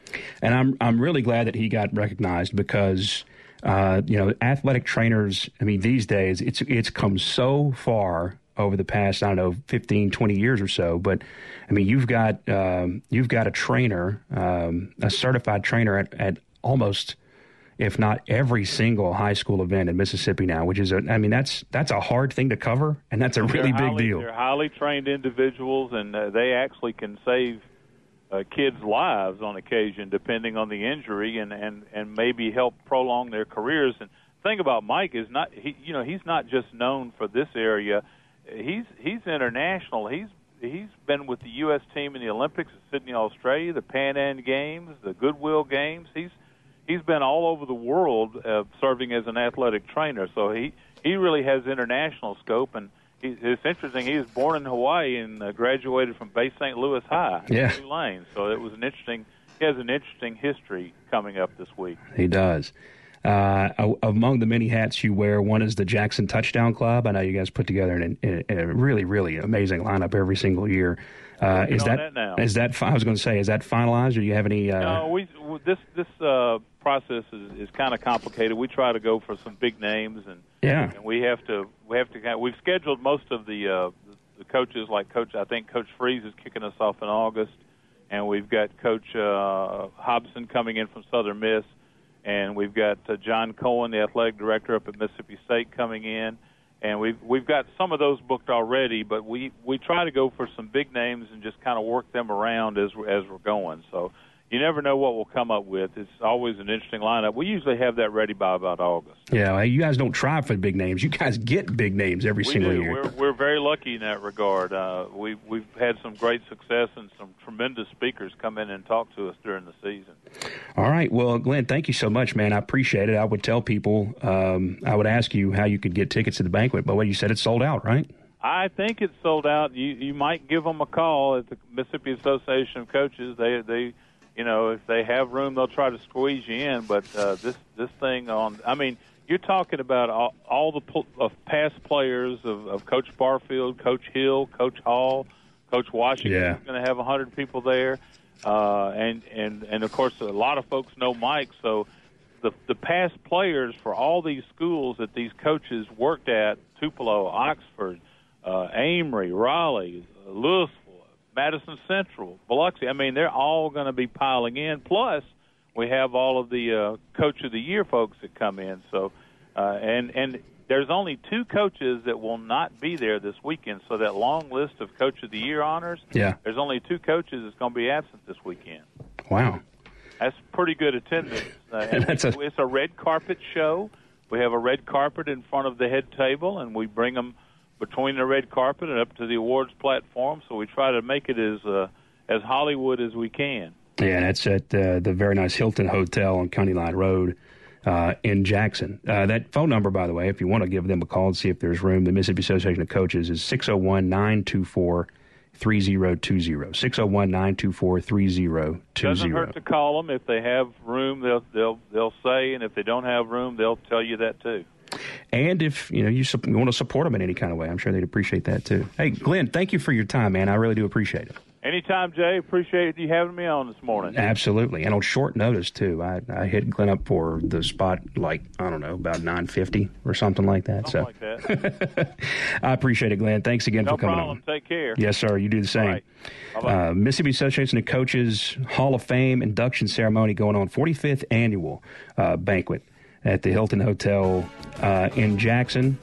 And I'm I'm really glad that he got recognized because uh, you know athletic trainers. I mean, these days it's it's come so far over the past I don't know 15, 20 years or so. But I mean, you've got um, you've got a trainer, um, a certified trainer at, at almost if not every single high school event in Mississippi now, which is a, I mean, that's that's a hard thing to cover, and that's a really they're big deal. They're highly trained individuals, and uh, they actually can save uh, kids' lives on occasion, depending on the injury, and and and maybe help prolong their careers. And the thing about Mike is not he, you know, he's not just known for this area. He's he's international. He's he's been with the U.S. team in the Olympics at Sydney, Australia, the Pan Am Games, the Goodwill Games. He's he's been all over the world uh, serving as an athletic trainer. So he he really has international scope, and he, it's interesting. He was born in Hawaii and uh, graduated from Bay St. Louis High, yeah. Tulane. So it was an interesting. He has an interesting history coming up this week. He does. Uh, among the many hats you wear, one is the Jackson Touchdown Club. I know you guys put together an, a, a really, really amazing lineup every single year. Uh, is that, that is that I was going to say is that finalized, or do you have any? Uh... No, we this this uh, process is, is kind of complicated. We try to go for some big names, and yeah, and we have to we have to we've scheduled most of the uh, the coaches like Coach. I think Coach Freeze is kicking us off in August, and we've got Coach uh, Hopson coming in from Southern Miss, and we've got uh, John Cohen, the athletic director up at Mississippi State, coming in. And we've we've got some of those booked already, but we we try to go for some big names and just kind of work them around as as we're going. So you never know what we'll come up with. It's always an interesting lineup. We usually have that ready by about August. Yeah, you guys don't try for big names. You guys get big names every we single do. year. We're, we're very lucky in that regard. Uh, we, we've had some great success and some tremendous speakers come in and talk to us during the season. All right. Well, Glenn, thank you so much, man. I appreciate it. I would tell people, um, I would ask you how you could get tickets to the banquet, but what you said it's sold out, right? I think it's sold out. You you might give them a call at the Mississippi Association of Coaches. They they you know, if they have room, they'll try to squeeze you in. But uh, this this thing on, I mean, you're talking about all, all the pl- of past players of, of Coach Barfield, Coach Hill, Coach Hall, Coach Washington. Yeah. going to have a hundred people there, uh, and and and of course, a lot of folks know Mike. So the the past players for all these schools that these coaches worked at Tupelo, Oxford, uh, Amory, Raleigh, Louisville, Madison Central, Biloxi. I mean, they're all going to be piling in. Plus, we have all of the uh, Coach of the Year folks that come in. So, uh, and and there's only two coaches that will not be there this weekend. So that long list of Coach of the Year honors. Yeah. There's only two coaches that's going to be absent this weekend. Wow. That's pretty good attendance. Uh, and That's a- it's a red carpet show. We have a red carpet in front of the head table, and we bring them between the red carpet and up to the awards platform. So we try to make it as uh, as Hollywood as we can. Yeah, that's at uh, the very nice Hilton Hotel on County Line Road uh, in Jackson. Uh, that phone number, by the way, if you want to give them a call and see if there's room, the Mississippi Association of Coaches is 601 924 3020. 601 924 Doesn't hurt to call them if they have room. They'll they'll they'll say, and if they don't have room, they'll tell you that too. And if you know you, sup- you want to support them in any kind of way, I'm sure they'd appreciate that too. Hey, Glenn, thank you for your time, man. I really do appreciate it. Anytime, Jay. Appreciate you having me on this morning. Absolutely, and on short notice too. I, I hit Glenn up for the spot like I don't know about 9:50 or something like that. Something so like that. I appreciate it, Glenn. Thanks again No for coming problem. on. Take care. Yes, sir. You do the same. Right. Uh, Mississippi Association of Coaches Hall of Fame induction ceremony going on 45th annual uh, banquet at the Hilton Hotel uh, in Jackson.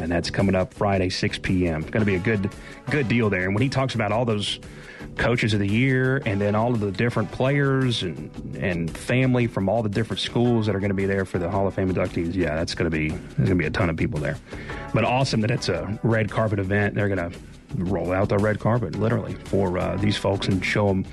And that's coming up Friday, 6 p.m. Going to be a good, good deal there. And when he talks about all those coaches of the year, and then all of the different players and and family from all the different schools that are going to be there for the Hall of Fame inductees, yeah, that's going to be there's going to be a ton of people there. But awesome that it's a red carpet event. They're going to roll out the red carpet literally for uh, these folks and show them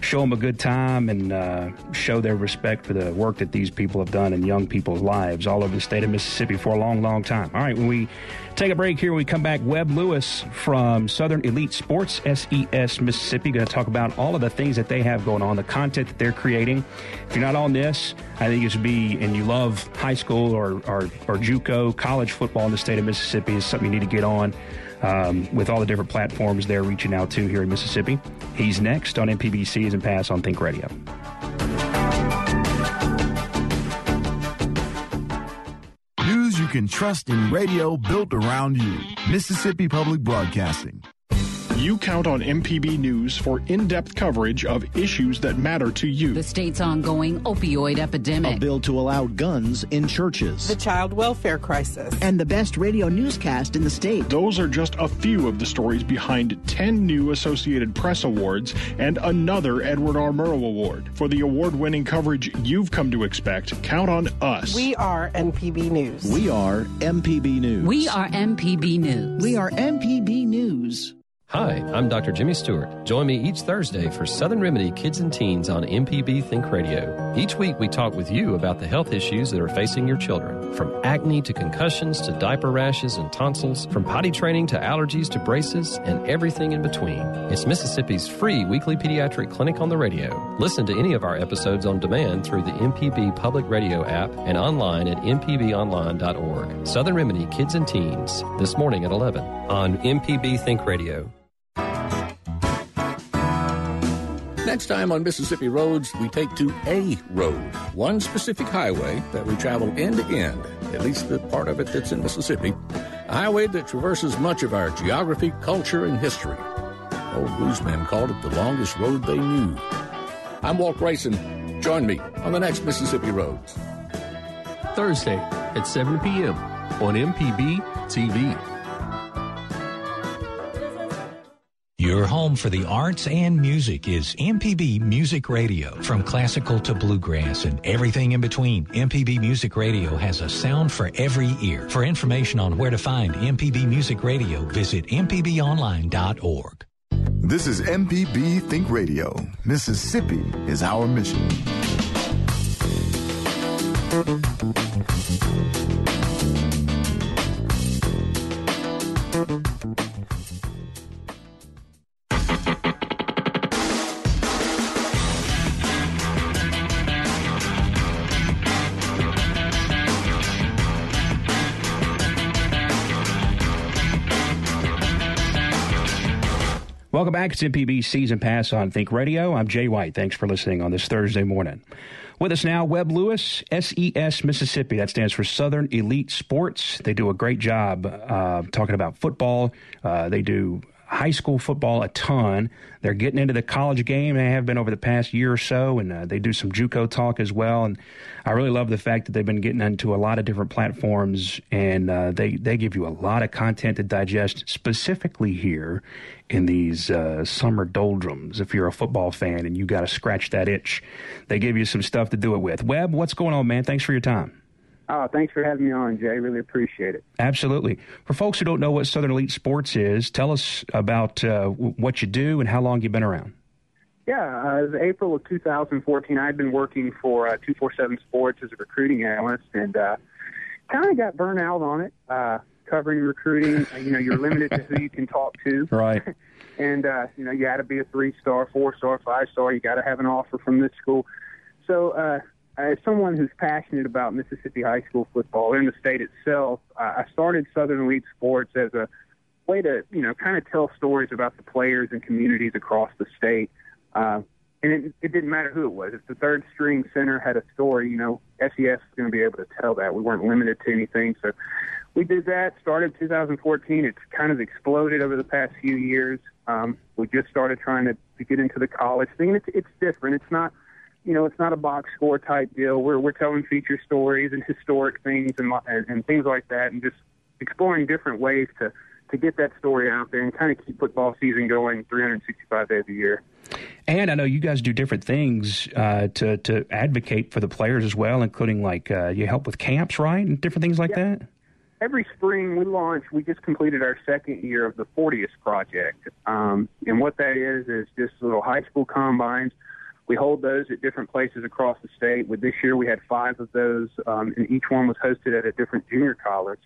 show them a good time and uh, show their respect for the work that these people have done in young people's lives all over the state of Mississippi for a long, long time. All right, when we take a break here, we come back, Webb Lewis from Southern Elite Sports, SES Mississippi, going to talk about all of the things that they have going on, the content that they're creating. If you're not on this, I think it should be, and you love high school or, or, or JUCO, college football in the state of Mississippi is something you need to get on um, with all the different platforms they're reaching out to here in Mississippi. He's next on MPB Season Pass on Think Radio. News you can trust in radio built around you. Mississippi Public Broadcasting. You count on MPB News for in depth coverage of issues that matter to you. The state's ongoing opioid epidemic. A bill to allow guns in churches. The child welfare crisis. And the best radio newscast in the state. Those are just a few of the stories behind 10 new Associated Press Awards and another Edward R. Murrow Award. For the award winning coverage you've come to expect, count on us. We are MPB News. We are MPB News. We are MPB News. We are MPB News. Hi, I'm Dr. Jimmy Stewart. Join me each Thursday for Southern Remedy Kids and Teens on MPB Think Radio. Each week we talk with you about the health issues that are facing your children, from acne to concussions to diaper rashes and tonsils, from potty training to allergies to braces, and everything in between. It's Mississippi's free weekly pediatric clinic on the radio. Listen to any of our episodes on demand through the MPB Public Radio app and online at mpbonline.org. Southern Remedy Kids and Teens, this morning at 11 on MPB Think Radio. Next time on Mississippi Roads, we take to a road, one specific highway that we travel end to end, at least the part of it that's in Mississippi, a highway that traverses much of our geography, culture, and history. Old bluesmen called it the longest road they knew. I'm Walt Grayson. Join me on the next Mississippi Roads. Thursday at 7 p.m. on MPB TV. Your home for the arts and music is MPB Music Radio. From classical to bluegrass and everything in between, MPB Music Radio has a sound for every ear. For information on where to find MPB Music Radio, visit mpbonline.org. This is MPB Think Radio. Mississippi is our mission. Welcome back. It's MPB Season Pass on Think Radio. I'm Jay White. Thanks for listening on this Thursday morning. With us now, Webb Lewis, SES Mississippi. That stands for Southern Elite Sports. They do a great job uh, talking about football. Uh, they do high school football a ton. They're getting into the college game. They have been over the past year or so, and uh, they do some JUCO talk as well. And I really love the fact that they've been getting into a lot of different platforms, and uh, they they give you a lot of content to digest, specifically here in these uh, summer doldrums. If you're a football fan and you got to scratch that itch, they give you some stuff to do it with. Webb, what's going on, man? Thanks for your time. Oh, thanks for having me on, Jay. Really appreciate it. Absolutely. For folks who don't know what Southern Elite Sports is, tell us about uh, what you do and how long you've been around. Yeah, uh, it was April of 2014. I'd been working for uh, 247 Sports as a recruiting analyst and uh, kind of got burnt out on it, uh, covering recruiting. Uh, you know, you're limited to who you can talk to. Right. and, uh, you know, you got to be a three star, four star, five star. You got to have an offer from this school. So, uh, as someone who's passionate about Mississippi high school football in the state itself, I started Southern Elite Sports as a way to, you know, kind of tell stories about the players and communities across the state. Uh, and it, it didn't matter who it was. If the third string center had a story, you know, SES is going to be able to tell that. We weren't limited to anything. So we did that, started 2014. It's kind of exploded over the past few years. Um, we just started trying to, to get into the college thing. It's, it's different. It's not – you know, it's not a box score type deal. We're we're telling feature stories and historic things and and, and things like that, and just exploring different ways to to get that story out there and kind of keep football season going 365 days a year. And I know you guys do different things uh, to to advocate for the players as well, including like uh, you help with camps, right, and different things like yeah. that. Every spring we launch. We just completed our second year of the 40th project, um, and what that is is just little high school combines we hold those at different places across the state. With this year, we had five of those, um, and each one was hosted at a different junior college.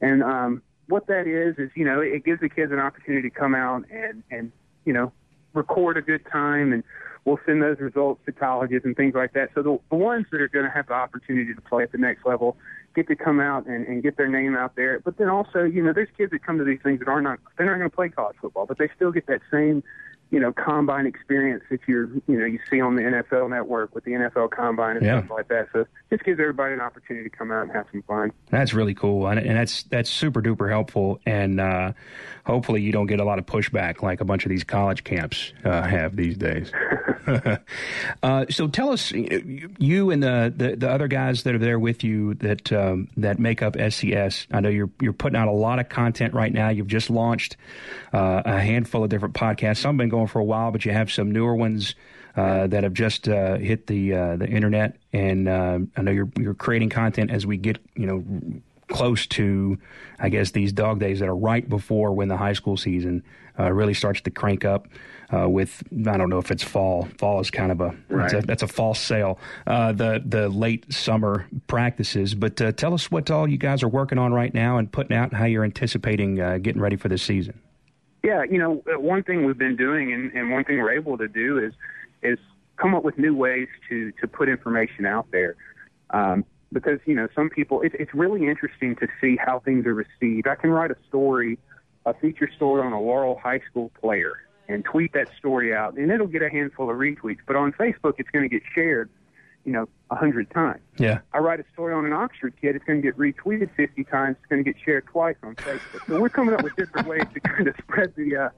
And um, what that is is, you know, it gives the kids an opportunity to come out and and you know record a good time, and we'll send those results to colleges and things like that. So the, the ones that are going to have the opportunity to play at the next level get to come out and, and get their name out there. But then also, you know, there's kids that come to these things that are not they're not going to play college football, but they still get that same you know, combine experience that you're, you know, you see on the NFL network with the NFL combine and yeah. stuff like that. So just gives everybody an opportunity to come out and have some fun. That's really cool. And, and that's, that's super duper helpful. And, uh, hopefully you don't get a lot of pushback like a bunch of these college camps, uh, have these days. uh, so tell us, you and the, the, the, other guys that are there with you that, um, that make up SES. I know you're, you're putting out a lot of content right now. You've just launched, uh, a handful of different podcasts. Some have been going for a while, but you have some newer ones uh, that have just uh, hit the uh, the internet. And uh, I know you're you're creating content as we get you know close to, I guess, these dog days that are right before when the high school season uh, really starts to crank up. Uh, with I don't know if it's fall. Fall is kind of a, right. a that's a false sale. the the late summer practices. But tell us what all you guys are working on right now and putting out, and how you're anticipating getting ready for this season. Yeah, you know, uh, one thing we've been doing, and, and one thing we're able to do is is come up with new ways to to put information out there. Um, because you know, some people, it, it's really interesting to see how things are received. I can write a story, a feature story on a Laurel High School player, and tweet that story out, and it'll get a handful of retweets. But on Facebook, it's going to get shared you know, a hundred times. Yeah. I write a story on an Oxford kid, it's going to get retweeted 50 times. It's going to get shared twice on Facebook. So we're coming up with different ways to kind of spread the, uh,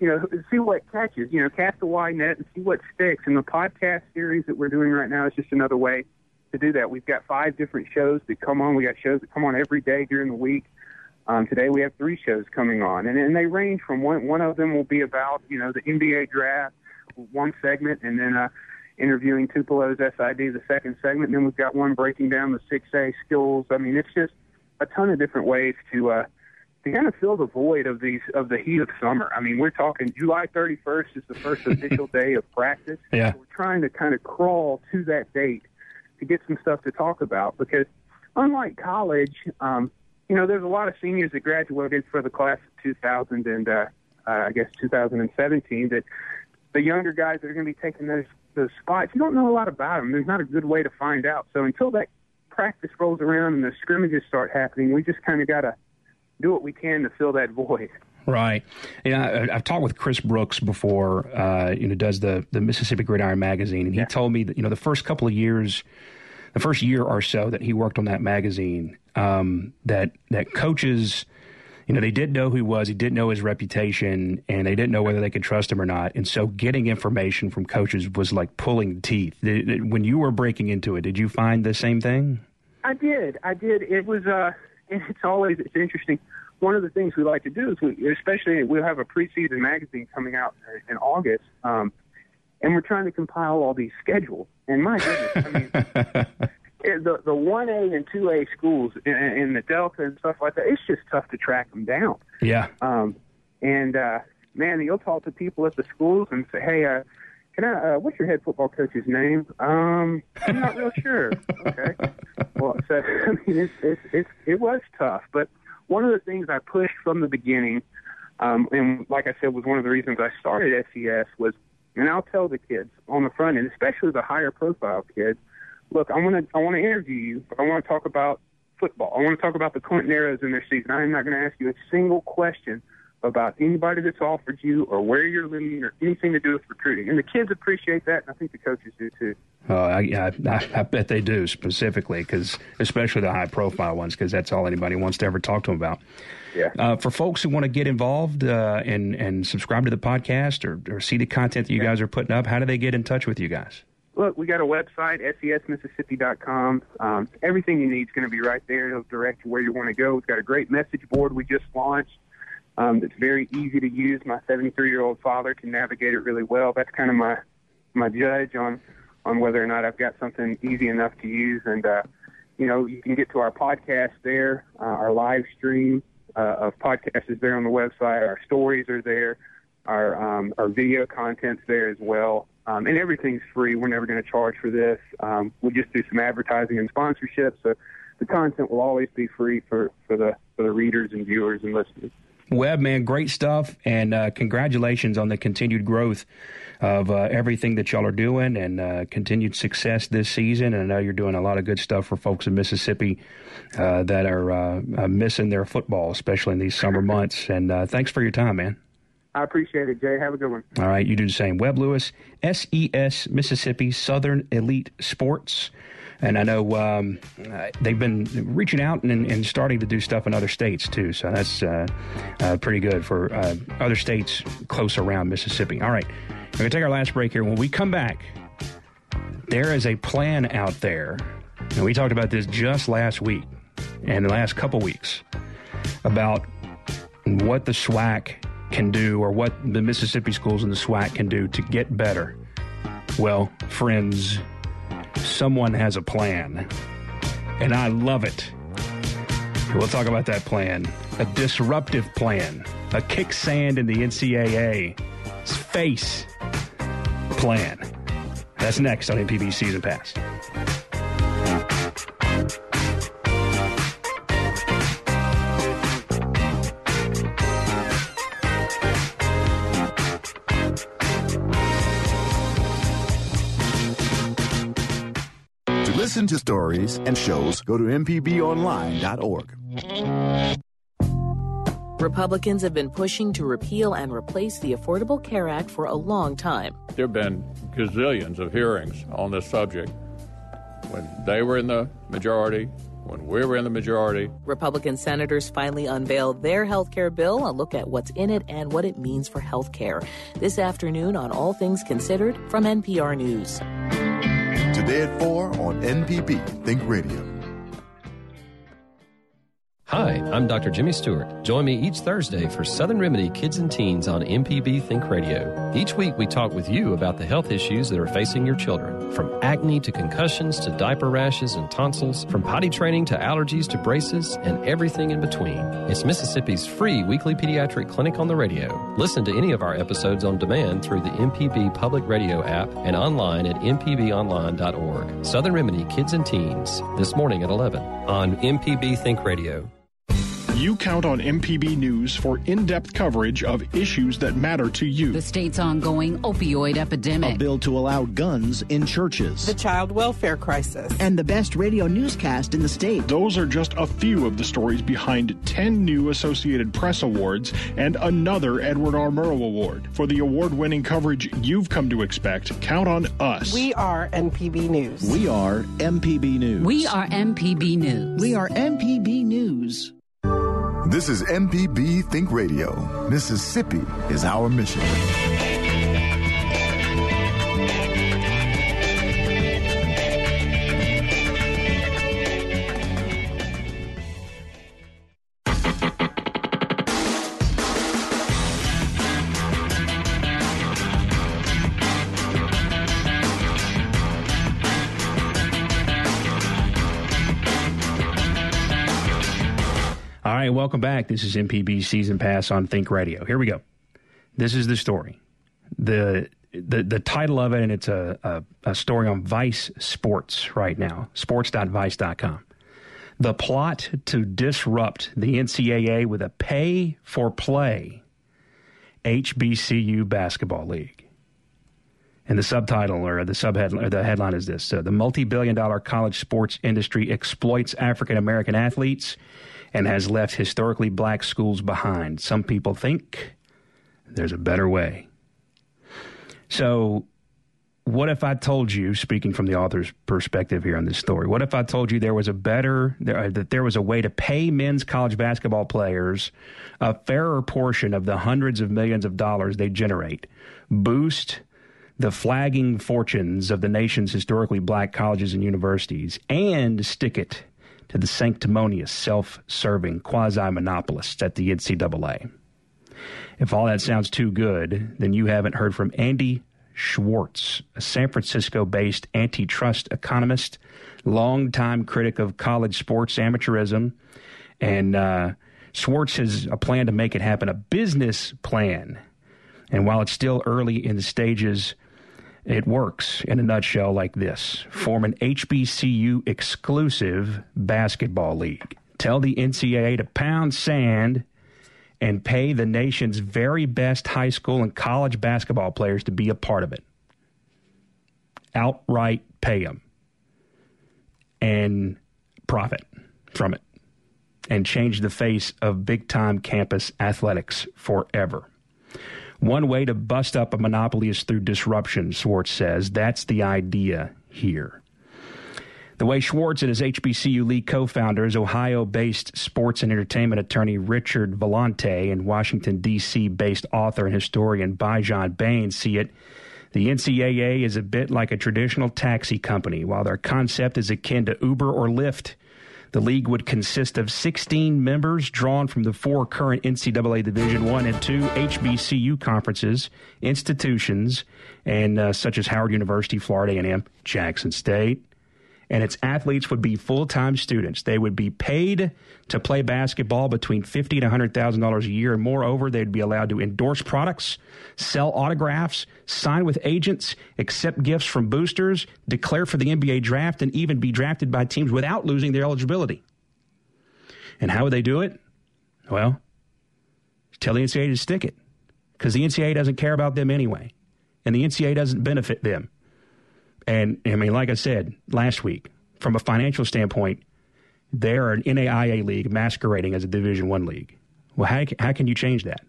you know, see what catches. You know, cast a wide net and see what sticks. And the podcast series that we're doing right now is just another way to do that. We've got five different shows that come on. We got shows that come on every day during the week. Um, today we have three shows coming on, and, and they range from one. One of them will be about you know the NBA draft, one segment, and then uh, interviewing Tupelo's SID the second segment. And then we've got one breaking down the 6A skills. I mean, it's just a ton of different ways to uh, to kind of fill the void of these of the heat of summer. I mean, we're talking July 31st is the first official day of practice. Yeah, so we're trying to kind of crawl to that date to get some stuff to talk about because unlike college, um, you know, there's a lot of seniors that graduated for the class of 2000 and uh, uh, I guess 2017 that the younger guys that are going to be taking those those spots, you don't know a lot about them. There's not a good way to find out. So until that practice rolls around and the scrimmages start happening, we just kind of got to do what we can to fill that void. Right. Yeah, I, have talked with Chris Brooks before. Uh, you know, does the the Mississippi Gridiron magazine, and he yeah. told me that you know the first couple of years, the first year or so that he worked on that magazine, um, that that coaches, you know, they didn't know who he was, he didn't know his reputation, and they didn't know whether they could trust him or not. And so, getting information from coaches was like pulling teeth. When you were breaking into it, did you find the same thing? I did. I did. It was. Uh, and it's always it's interesting one of the things we like to do is, we, especially we'll have a preseason magazine coming out in August, um, and we're trying to compile all these schedules. And my goodness, I mean, the the one A and two A schools in, in the Delta and stuff like that, it's just tough to track them down. Yeah. Um, and uh, man, you'll talk to people at the schools and say, hey. Uh, can I, uh, what's your head football coach's name? Um, I'm not real sure. Okay. Well, so, I mean, it's, it's, it's, it was tough, but one of the things I pushed from the beginning, um, and like I said, was one of the reasons I started SES was, and I'll tell the kids on the front end, especially the higher profile kids, look, I want to I want to interview you, but I want to talk about football. I want to talk about the Clinton Arrows in their season. I am not going to ask you a single question about anybody that's offered you or where you're living or anything to do with recruiting. And the kids appreciate that, and I think the coaches do too. Oh, I, I, I bet they do specifically, because especially the high profile ones, because that's all anybody wants to ever talk to them about. Yeah. Uh, for folks who want to get involved uh, and and subscribe to the podcast or, or see the content that you yeah. guys are putting up, how do they get in touch with you guys? Look, we got a website, sesmississippi.com. Um, everything you need is going to be right there. It'll direct you where you want to go. We've got a great message board we just launched um, it's very easy to use. My 73 year old father can navigate it really well. That's kind of my my judge on on whether or not I've got something easy enough to use. And uh, you know, you can get to our podcast there, uh, our live stream uh, of podcasts is there on the website. Our stories are there. Our um, our video content's there as well. Um, and everything's free. We're never going to charge for this. Um, we just do some advertising and sponsorship, so the content will always be free for, for the for the readers and viewers and listeners. Webb, man, great stuff, and uh, congratulations on the continued growth of uh, everything that y'all are doing and uh, continued success this season. And I know you're doing a lot of good stuff for folks in Mississippi uh, that are uh, uh, missing their football, especially in these summer months. And thanks for your time, man. I appreciate it, Jay. Have a good one. All right, you do the same. Webb Lewis, SES Mississippi Southern Elite Sports. And I know um, they've been reaching out and, and, starting to do stuff in other states too. So that's uh, uh, pretty good for uh, other states close around Mississippi. All right, we're going to take our last break here. When we come back, there is a plan out there. And we talked about this just last week and the last couple weeks about what the SWAC can do or what the Mississippi schools in the SWAC can do to get better. Well, friends, someone has a plan, and I love it. We'll talk about that plan. A disruptive plan, a kick sand in the NCAA's face plan. That's next on MPB Season Pass. Listen to stories and shows, go to MPBOnline.org. Republicans have been pushing to repeal and replace the Affordable Care Act for a long time. There have been gazillions of hearings on this subject when they were in the majority, when we were in the majority. Republican senators finally unveiled their health care bill, a look at what's in it and what it means for health care. This afternoon on All Things Considered from NPR News. At 4 on MPB Think Radio. Hi, I'm Dr. Jimmy Stewart. Join me each Thursday for Southern Remedy Kids and Teens on MPB Think Radio. Each week, we talk with you about the health issues that are facing your children, from acne to concussions to diaper rashes and tonsils, from potty training to allergies to braces, and everything in between. It's Mississippi's free weekly pediatric clinic on the radio. Listen to any of our episodes on demand through the MPB Public Radio app and online at mpbonline.org. Southern Remedy Kids and Teens, this morning at 11 on MPB Think Radio. You count on MPB News for in depth coverage of issues that matter to you. The state's ongoing opioid epidemic. A bill to allow guns in churches. The child welfare crisis. And the best radio newscast in the state. Those are just a few of the stories behind 10 new Associated Press Awards and another Edward R. Murrow Award. For the award winning coverage you've come to expect, count on us. We are MPB News. We are MPB News. We are MPB News. We are MPB News. This is MPB Think Radio. Mississippi is our mission. Welcome back. This is MPB Season Pass on Think Radio. Here we go. This is the story. The the the title of it, and it's a, a, a story on Vice Sports right now, sports.vice.com. The plot to disrupt the NCAA with a pay for play HBCU basketball league. And the subtitle or the subhead or the headline is this: uh, The multi-billion dollar college sports industry exploits African American athletes and has left historically black schools behind. Some people think there's a better way. So, what if I told you, speaking from the author's perspective here on this story, what if I told you there was a better, there, uh, that there was a way to pay men's college basketball players a fairer portion of the hundreds of millions of dollars they generate, boost the flagging fortunes of the nation's historically black colleges and universities, and stick it to the sanctimonious, self serving quasi monopolists at the NCAA. If all that sounds too good, then you haven't heard from Andy Schwartz, a San Francisco based antitrust economist, longtime critic of college sports amateurism. And uh, Schwartz has a plan to make it happen, a business plan. And while it's still early in the stages, it works in a nutshell like this form an HBCU exclusive basketball league. Tell the NCAA to pound sand and pay the nation's very best high school and college basketball players to be a part of it. Outright pay them and profit from it and change the face of big time campus athletics forever. One way to bust up a monopoly is through disruption, Schwartz says. That's the idea here. The way Schwartz and his HBCU League co founders, Ohio based sports and entertainment attorney Richard Vellante and Washington, D.C. based author and historian Bijan Bayne see it, the NCAA is a bit like a traditional taxi company. While their concept is akin to Uber or Lyft, the league would consist of 16 members drawn from the four current NCAA Division One and Two HBCU conferences, institutions, and uh, such as Howard University, Florida A&M, Jackson State. And its athletes would be full-time students. They would be paid to play basketball between fifty to hundred thousand dollars a year, and moreover, they'd be allowed to endorse products, sell autographs, sign with agents, accept gifts from boosters, declare for the NBA draft, and even be drafted by teams without losing their eligibility. And how would they do it? Well, tell the NCAA to stick it, because the NCAA doesn't care about them anyway, and the NCAA doesn't benefit them. And I mean, like I said last week, from a financial standpoint, they're an NAIA league masquerading as a Division One league. Well, how, how can you change that?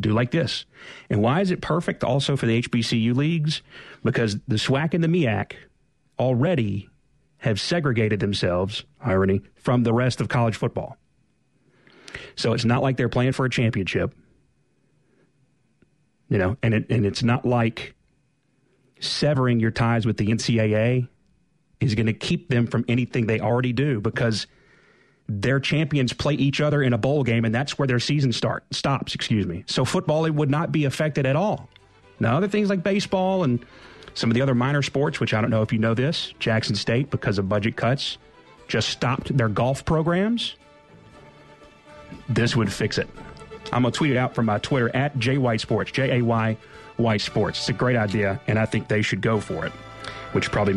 Do like this. And why is it perfect also for the HBCU leagues? Because the SWAC and the MEAC already have segregated themselves, irony, from the rest of college football. So it's not like they're playing for a championship. You know, and it, and it's not like severing your ties with the NCAA is going to keep them from anything they already do because their champions play each other in a bowl game and that's where their season start stops excuse me. So football it would not be affected at all. Now other things like baseball and some of the other minor sports which i don't know if you know this jackson state because of budget cuts just stopped their golf programs. This would fix it. I'm going to tweet it out from my twitter at jwhitesports j-a-y white sports. It's a great idea and i think they should go for it which probably